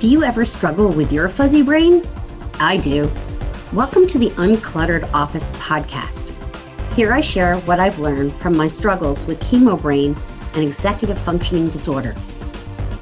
Do you ever struggle with your fuzzy brain? I do. Welcome to the Uncluttered Office podcast. Here I share what I've learned from my struggles with chemo brain and executive functioning disorder.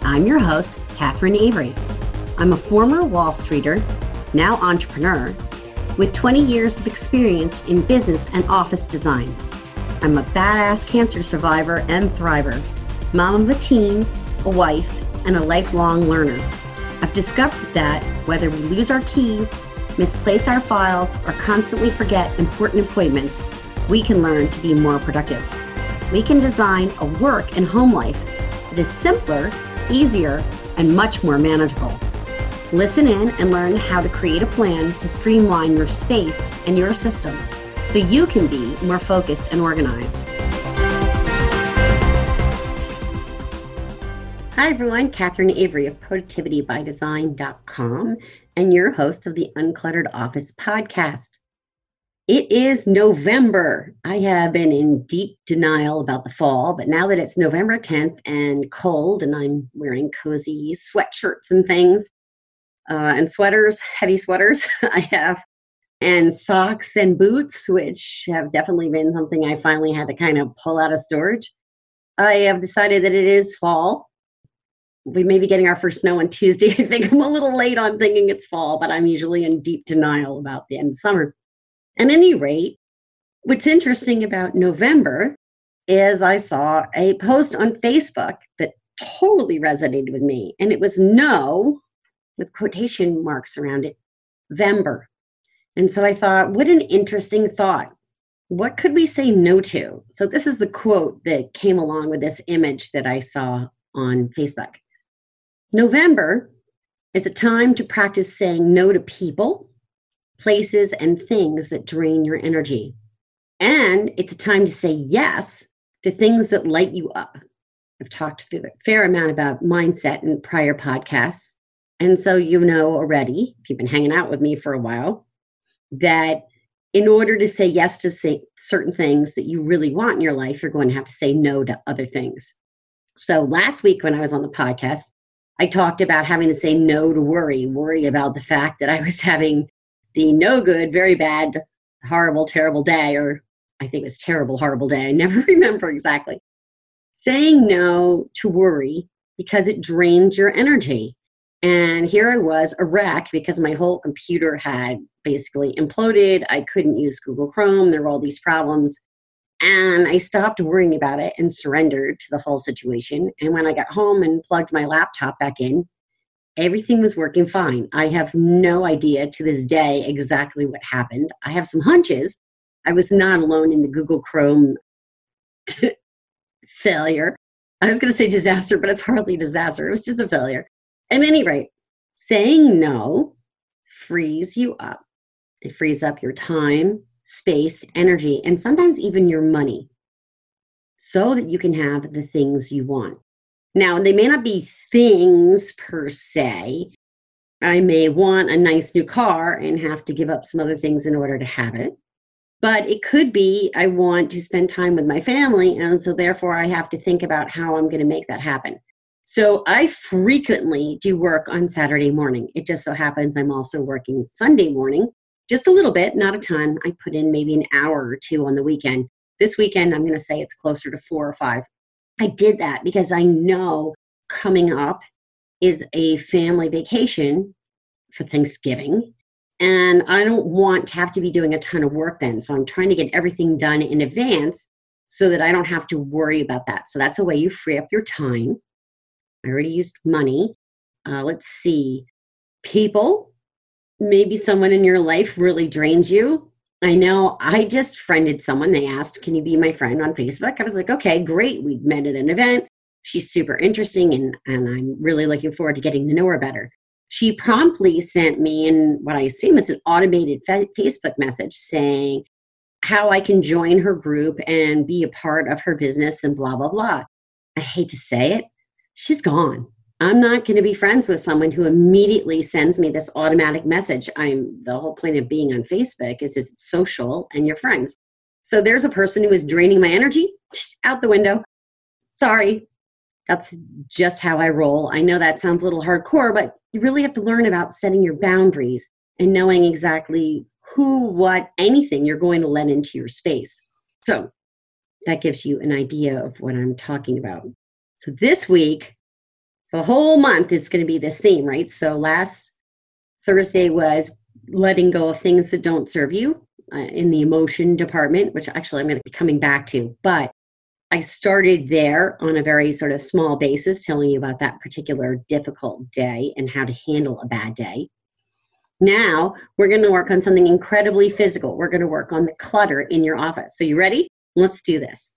I'm your host, Catherine Avery. I'm a former Wall Streeter, now entrepreneur, with 20 years of experience in business and office design. I'm a badass cancer survivor and thriver, mom of a teen, a wife, and a lifelong learner. I've discovered that whether we lose our keys, misplace our files, or constantly forget important appointments, we can learn to be more productive. We can design a work and home life that is simpler, easier, and much more manageable. Listen in and learn how to create a plan to streamline your space and your systems so you can be more focused and organized. Hi, everyone. Catherine Avery of productivitybydesign.com and your host of the Uncluttered Office podcast. It is November. I have been in deep denial about the fall, but now that it's November 10th and cold and I'm wearing cozy sweatshirts and things uh, and sweaters, heavy sweaters, I have, and socks and boots, which have definitely been something I finally had to kind of pull out of storage. I have decided that it is fall we may be getting our first snow on Tuesday. I think I'm a little late on thinking it's fall, but I'm usually in deep denial about the end of summer. At any rate, what's interesting about November is I saw a post on Facebook that totally resonated with me, and it was no with quotation marks around it, Vember. And so I thought, what an interesting thought. What could we say no to? So, this is the quote that came along with this image that I saw on Facebook. November is a time to practice saying no to people, places, and things that drain your energy. And it's a time to say yes to things that light you up. I've talked a fair amount about mindset in prior podcasts. And so you know already, if you've been hanging out with me for a while, that in order to say yes to certain things that you really want in your life, you're going to have to say no to other things. So last week when I was on the podcast, I talked about having to say no to worry, worry about the fact that I was having the no good, very bad, horrible, terrible day, or I think it was terrible, horrible day. I never remember exactly. Saying no to worry because it drained your energy. And here I was, a wreck because my whole computer had basically imploded. I couldn't use Google Chrome. There were all these problems. And I stopped worrying about it and surrendered to the whole situation. And when I got home and plugged my laptop back in, everything was working fine. I have no idea to this day exactly what happened. I have some hunches. I was not alone in the Google Chrome failure. I was going to say disaster, but it's hardly disaster. It was just a failure. At any rate, saying no frees you up. It frees up your time, space, energy, and sometimes even your money so that you can have the things you want. Now, they may not be things per se. I may want a nice new car and have to give up some other things in order to have it. But it could be I want to spend time with my family, and so therefore I have to think about how I'm going to make that happen. So I frequently do work on Saturday morning. It just so happens I'm also working Sunday morning just a little bit, not a ton. I put in maybe an hour or two on the weekend. This weekend, I'm going to say it's closer to four or five. I did that because I know coming up is a family vacation for Thanksgiving. And I don't want to have to be doing a ton of work then. So I'm trying to get everything done in advance so that I don't have to worry about that. So that's a way you free up your time. I already used money. Uh, let's see. People, maybe someone in your life really drains you. I know I just friended someone. They asked, Can you be my friend on Facebook? I was like, Okay, great. We met at an event. She's super interesting, and, and I'm really looking forward to getting to know her better. She promptly sent me in what I assume is an automated fa- Facebook message saying how I can join her group and be a part of her business and blah, blah, blah. I hate to say it, she's gone. I'm not going to be friends with someone who immediately sends me this automatic message. I'm the whole point of being on Facebook is it's social and you're friends. So there's a person who is draining my energy out the window. Sorry. That's just how I roll. I know that sounds a little hardcore, but you really have to learn about setting your boundaries and knowing exactly who, what, anything you're going to let into your space. So that gives you an idea of what I'm talking about. So this week, the whole month is going to be this theme, right? So last Thursday was letting go of things that don't serve you uh, in the emotion department, which actually I'm going to be coming back to. But I started there on a very sort of small basis, telling you about that particular difficult day and how to handle a bad day. Now we're going to work on something incredibly physical. We're going to work on the clutter in your office. So, you ready? Let's do this.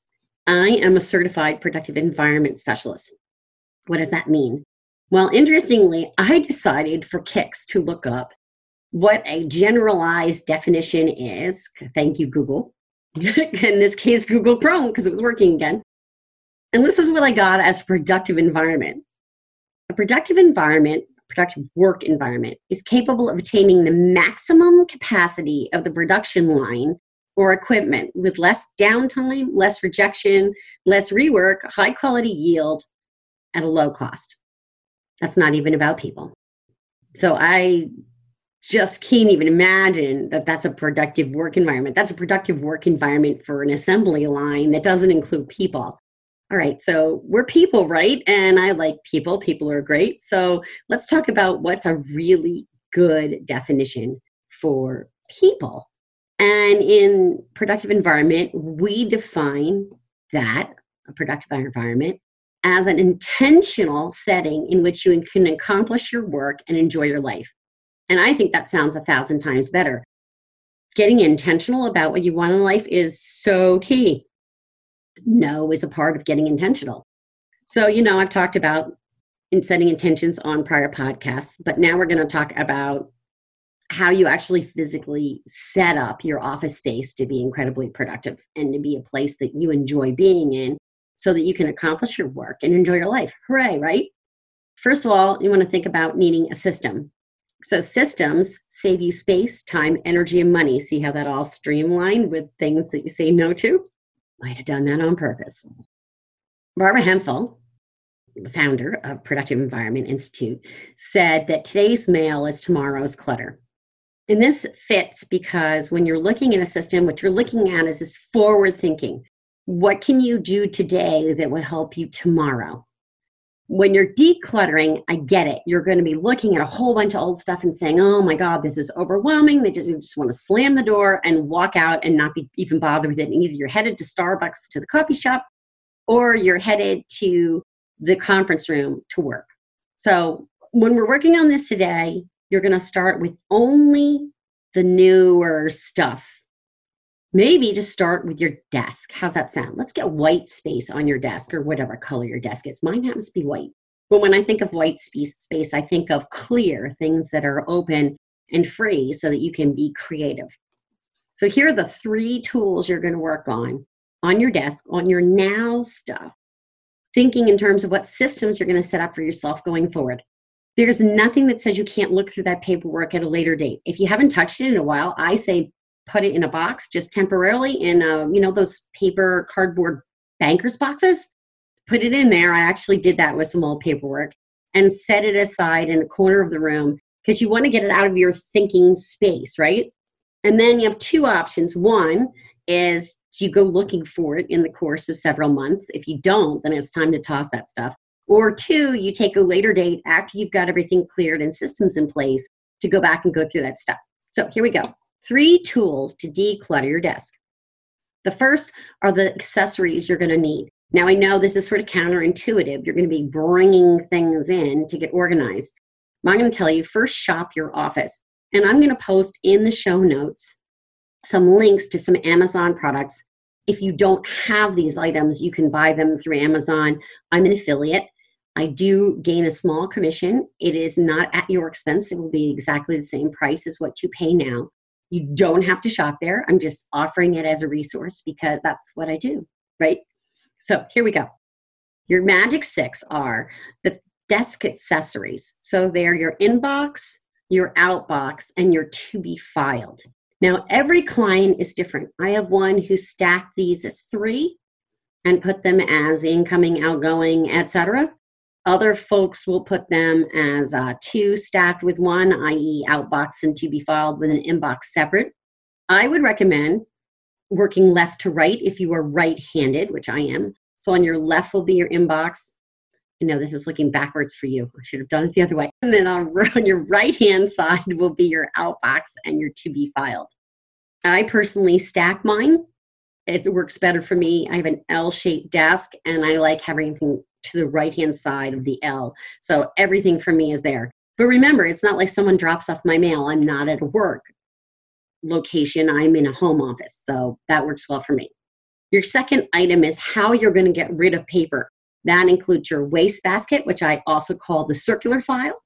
I am a certified productive environment specialist. What does that mean? Well, interestingly, I decided for kicks to look up what a generalized definition is. Thank you, Google. in this case, Google Chrome, because it was working again. And this is what I got as a productive environment. A productive environment, productive work environment, is capable of attaining the maximum capacity of the production line or equipment with less downtime, less rejection, less rework, high quality yield at a low cost. That's not even about people. So I just can't even imagine that that's a productive work environment. That's a productive work environment for an assembly line that doesn't include people. All right, so we're people, right? And I like people. People are great. So let's talk about what's a really good definition for people. And in productive environment, we define that a productive environment as an intentional setting in which you can accomplish your work and enjoy your life. And I think that sounds a thousand times better. Getting intentional about what you want in life is so key. No is a part of getting intentional. So, you know, I've talked about in setting intentions on prior podcasts, but now we're going to talk about how you actually physically set up your office space to be incredibly productive and to be a place that you enjoy being in so that you can accomplish your work and enjoy your life. Hooray, right? First of all, you want to think about needing a system. So systems save you space, time, energy, and money. See how that all streamlined with things that you say no to? Might have done that on purpose. Barbara Hemphill, the founder of Productive Environment Institute, said that today's mail is tomorrow's clutter. And this fits because when you're looking at a system, what you're looking at is this forward thinking. What can you do today that would help you tomorrow? when you're decluttering, I get it. You're going to be looking at a whole bunch of old stuff and saying, "Oh my God, this is overwhelming." They just, just want to slam the door and walk out and not be even bothered with it. And either you're headed to Starbucks to the coffee shop, or you're headed to the conference room to work. So when we're working on this today, you're going to start with only the newer stuff Maybe just start with your desk. How's that sound? Let's get white space on your desk or whatever color your desk is. Mine happens to be white. But when I think of white space, I think of clear things that are open and free so that you can be creative. So here are the three tools you're going to work on on your desk, on your now stuff, thinking in terms of what systems you're going to set up for yourself going forward. There's nothing that says you can't look through that paperwork at a later date. If you haven't touched it in a while, I say put it in a box just temporarily in a, you know those paper cardboard bankers boxes. Put it in there. I actually did that with some old paperwork and set it aside in a corner of the room because you want to get it out of your thinking space right? And then you have two options. One is you go looking for it in the course of several months. If you don't then it's time to toss that stuff. Or two you take a later date after you've got everything cleared and systems in place to go back and go through that stuff. So here we go Three tools to declutter your desk. The first are the accessories you're going to need. Now, I know this is sort of counterintuitive. You're going to be bringing things in to get organized. I'm going to tell you first shop your office. And I'm going to post in the show notes some links to some Amazon products. If you don't have these items, you can buy them through Amazon. I'm an affiliate. I do gain a small commission. It is not at your expense, it will be exactly the same price as what you pay now. You don't have to shop there. I'm just offering it as a resource because that's what I do, right? So here we go. Your magic six are the desk accessories. So they're your inbox, your outbox, and your to be filed. Now, every client is different. I have one who stacked these as three, and put them as incoming, outgoing, etc. Other folks will put them as uh, two stacked with one, i.e., outbox and to be filed with an inbox separate. I would recommend working left to right if you are right handed, which I am. So on your left will be your inbox. You know, this is looking backwards for you. I should have done it the other way. And then on, on your right hand side will be your outbox and your to be filed. I personally stack mine. It works better for me. I have an L shaped desk and I like having to the right hand side of the L. So everything for me is there. But remember, it's not like someone drops off my mail. I'm not at a work location. I'm in a home office. So that works well for me. Your second item is how you're going to get rid of paper. That includes your waste basket, which I also call the circular file,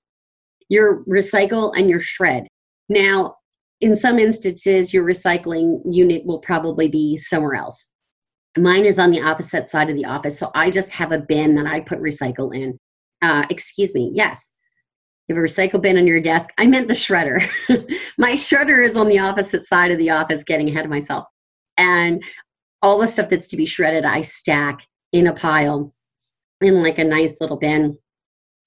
your recycle, and your shred. Now, in some instances, your recycling unit will probably be somewhere else. Mine is on the opposite side of the office, so I just have a bin that I put recycle in. Uh, excuse me, yes. You have a recycle bin on your desk. I meant the shredder. My shredder is on the opposite side of the office, getting ahead of myself. And all the stuff that's to be shredded, I stack in a pile in like a nice little bin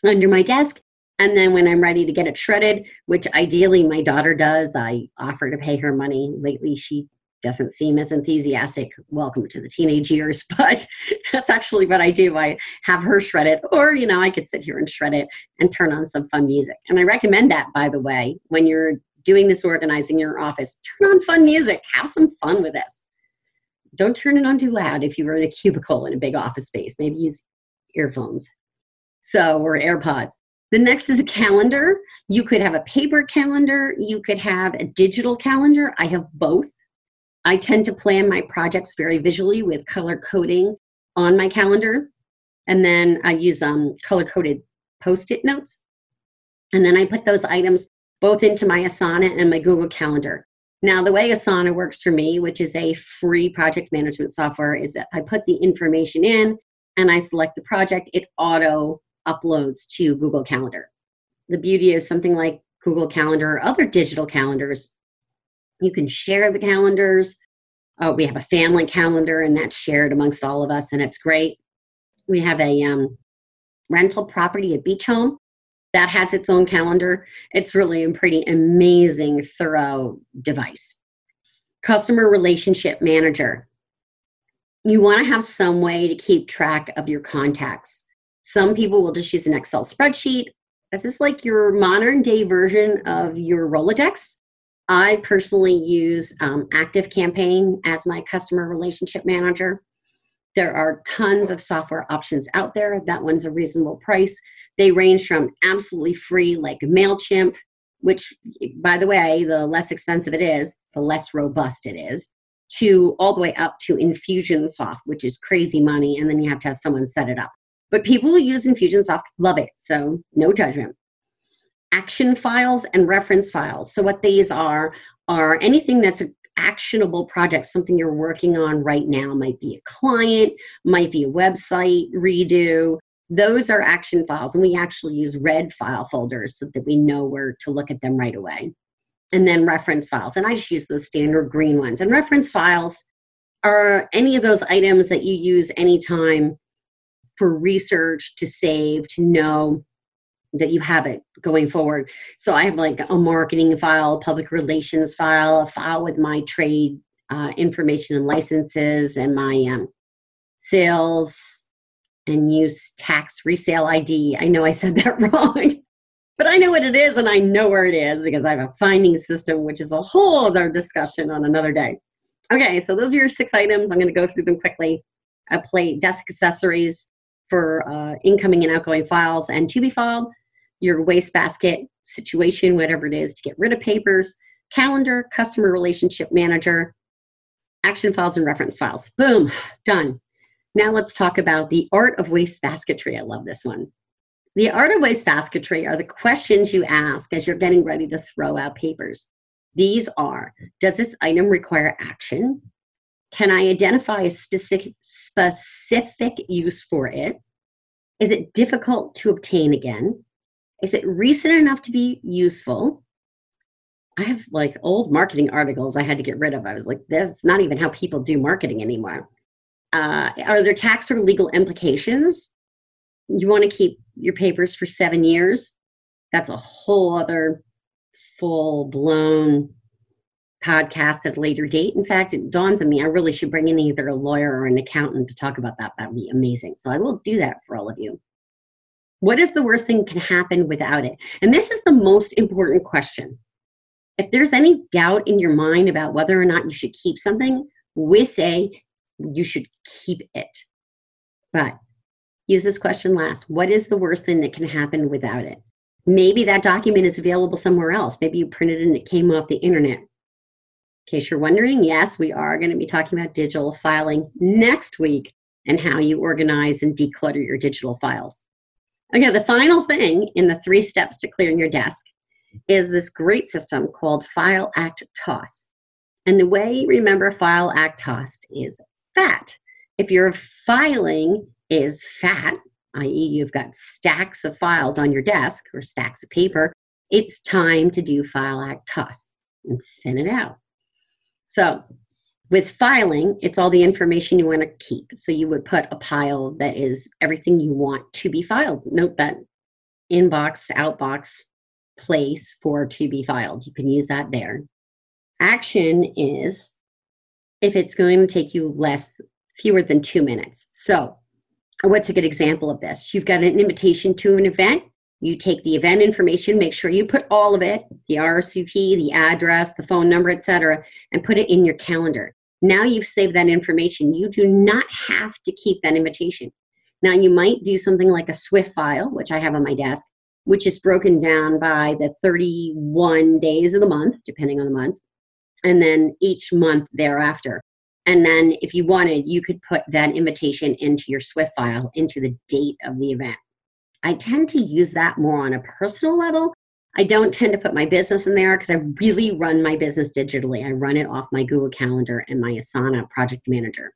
under my desk. And then when I'm ready to get it shredded, which ideally my daughter does, I offer to pay her money. Lately, she doesn't seem as enthusiastic. Welcome to the teenage years, but that's actually what I do. I have her shred it, or, you know, I could sit here and shred it and turn on some fun music. And I recommend that, by the way, when you're doing this organizing in your office, turn on fun music, have some fun with this. Don't turn it on too loud if you're in a cubicle in a big office space. Maybe use earphones. So, or AirPods. The next is a calendar. You could have a paper calendar, you could have a digital calendar. I have both. I tend to plan my projects very visually with color coding on my calendar. And then I use um, color coded post it notes. And then I put those items both into my Asana and my Google Calendar. Now, the way Asana works for me, which is a free project management software, is that I put the information in and I select the project, it auto uploads to Google Calendar. The beauty of something like Google Calendar or other digital calendars you can share the calendars. Uh, we have a family calendar, and that's shared amongst all of us, and it's great. We have a um, rental property, a beach home, that has its own calendar. It's really a pretty amazing, thorough device. Customer Relationship Manager. You want to have some way to keep track of your contacts. Some people will just use an Excel spreadsheet. This is like your modern day version of your Rolodex. I personally use um, Active Campaign as my customer relationship manager. There are tons of software options out there. That one's a reasonable price. They range from absolutely free, like MailChimp, which, by the way, the less expensive it is, the less robust it is, to all the way up to Infusionsoft, which is crazy money, and then you have to have someone set it up. But people who use Infusionsoft love it, so no judgment action files and reference files. So what these are are anything that's an actionable project, something you're working on right now, might be a client, might be a website redo. Those are action files, and we actually use red file folders so that we know where to look at them right away. And then reference files, and I just use those standard green ones. And reference files are any of those items that you use anytime for research to save, to know that you have it going forward. So I have like a marketing file, a public relations file, a file with my trade uh, information and licenses, and my um, sales and use tax resale ID. I know I said that wrong, but I know what it is and I know where it is because I have a finding system, which is a whole other discussion on another day. Okay, so those are your six items. I'm going to go through them quickly. A plate, desk accessories for uh, incoming and outgoing files and to be filed your wastebasket situation, whatever it is, to get rid of papers, calendar, customer relationship manager, action files, and reference files. Boom, done. Now let's talk about the art of wastebasketry. I love this one. The art of wastebasketry are the questions you ask as you're getting ready to throw out papers. These are Does this item require action? Can I identify a specific, specific use for it? Is it difficult to obtain again? Is it recent enough to be useful? I have like old marketing articles I had to get rid of. I was like, that's not even how people do marketing anymore. Uh, are there tax or legal implications? You want to keep your papers for seven years? That's a whole other full blown podcast at a later date. In fact, it dawns on me I really should bring in either a lawyer or an accountant to talk about that. That would be amazing. So I will do that for all of you. What is the worst thing can happen without it? And this is the most important question. If there's any doubt in your mind about whether or not you should keep something, we say you should keep it. But use this question last. What is the worst thing that can happen without it? Maybe that document is available somewhere else. Maybe you printed it and it came off the internet. In case you're wondering, yes, we are going to be talking about digital filing next week and how you organize and declutter your digital files. Okay, the final thing in the three steps to clearing your desk is this great system called File Act Toss. And the way remember File Act Toss is fat. If your filing is fat, i.e., you've got stacks of files on your desk or stacks of paper, it's time to do File Act Toss and thin it out. So with filing, it's all the information you want to keep. So you would put a pile that is everything you want to be filed. Note that inbox, outbox place for to be filed. You can use that there. Action is if it's going to take you less, fewer than two minutes. So, what's a good example of this? You've got an invitation to an event you take the event information make sure you put all of it the rsvp the address the phone number etc and put it in your calendar. Now you've saved that information. You do not have to keep that invitation. Now you might do something like a swift file which i have on my desk which is broken down by the 31 days of the month depending on the month and then each month thereafter. And then if you wanted you could put that invitation into your swift file into the date of the event I tend to use that more on a personal level. I don't tend to put my business in there because I really run my business digitally. I run it off my Google Calendar and my Asana project manager.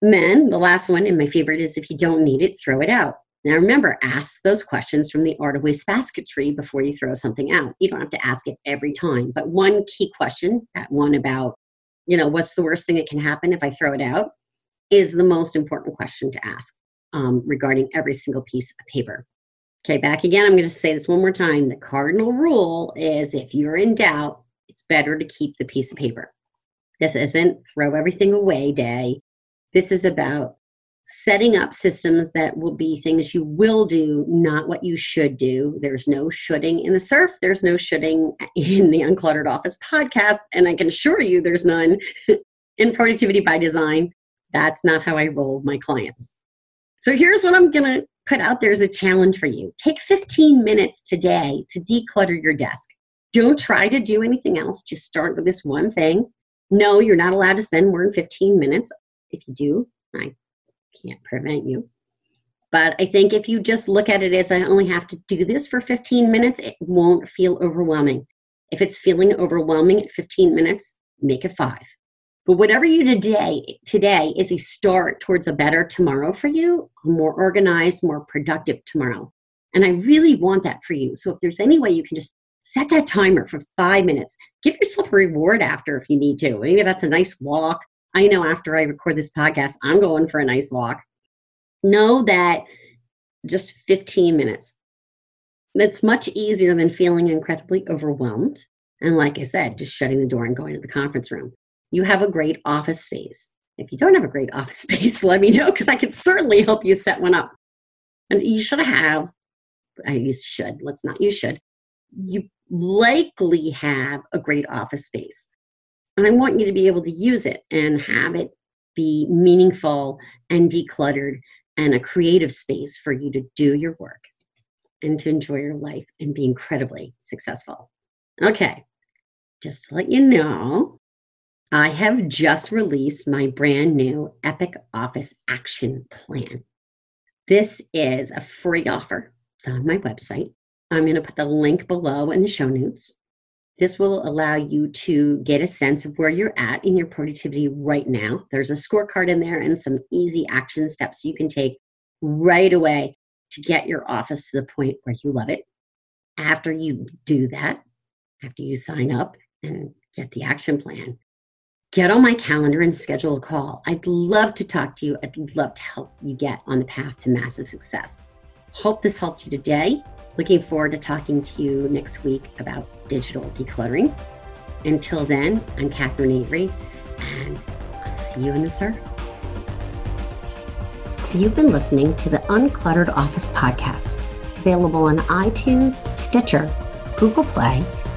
And then the last one, and my favorite, is if you don't need it, throw it out. Now remember, ask those questions from the art of wastebasketry before you throw something out. You don't have to ask it every time, but one key question, that one about, you know, what's the worst thing that can happen if I throw it out, is the most important question to ask um, regarding every single piece of paper. Okay, back again. I'm going to say this one more time. The cardinal rule is if you're in doubt, it's better to keep the piece of paper. This isn't throw everything away day. This is about setting up systems that will be things you will do, not what you should do. There's no shoulding in the surf. There's no shoulding in the Uncluttered Office podcast. And I can assure you there's none in Productivity by Design. That's not how I roll my clients. So here's what I'm going to put out there as a challenge for you. Take 15 minutes today to declutter your desk. Don't try to do anything else. Just start with this one thing. No, you're not allowed to spend more than 15 minutes. If you do, I can't prevent you. But I think if you just look at it as I only have to do this for 15 minutes, it won't feel overwhelming. If it's feeling overwhelming at 15 minutes, make it five. But whatever you today, today is a start towards a better tomorrow for you, a more organized, more productive tomorrow. And I really want that for you. So if there's any way you can just set that timer for five minutes, give yourself a reward after if you need to. Maybe that's a nice walk. I know after I record this podcast, I'm going for a nice walk. Know that just 15 minutes. That's much easier than feeling incredibly overwhelmed. And like I said, just shutting the door and going to the conference room you have a great office space. If you don't have a great office space, let me know because I could certainly help you set one up. And you should have, I use should, let's not you should. You likely have a great office space. And I want you to be able to use it and have it be meaningful and decluttered and a creative space for you to do your work and to enjoy your life and be incredibly successful. Okay, just to let you know, I have just released my brand new Epic Office Action Plan. This is a free offer. It's on my website. I'm going to put the link below in the show notes. This will allow you to get a sense of where you're at in your productivity right now. There's a scorecard in there and some easy action steps you can take right away to get your office to the point where you love it. After you do that, after you sign up and get the action plan, get on my calendar and schedule a call. I'd love to talk to you. I'd love to help you get on the path to massive success. Hope this helped you today. Looking forward to talking to you next week about digital decluttering. Until then, I'm Catherine Avery, and I'll see you in the circle. You've been listening to the Uncluttered Office Podcast, available on iTunes, Stitcher, Google Play,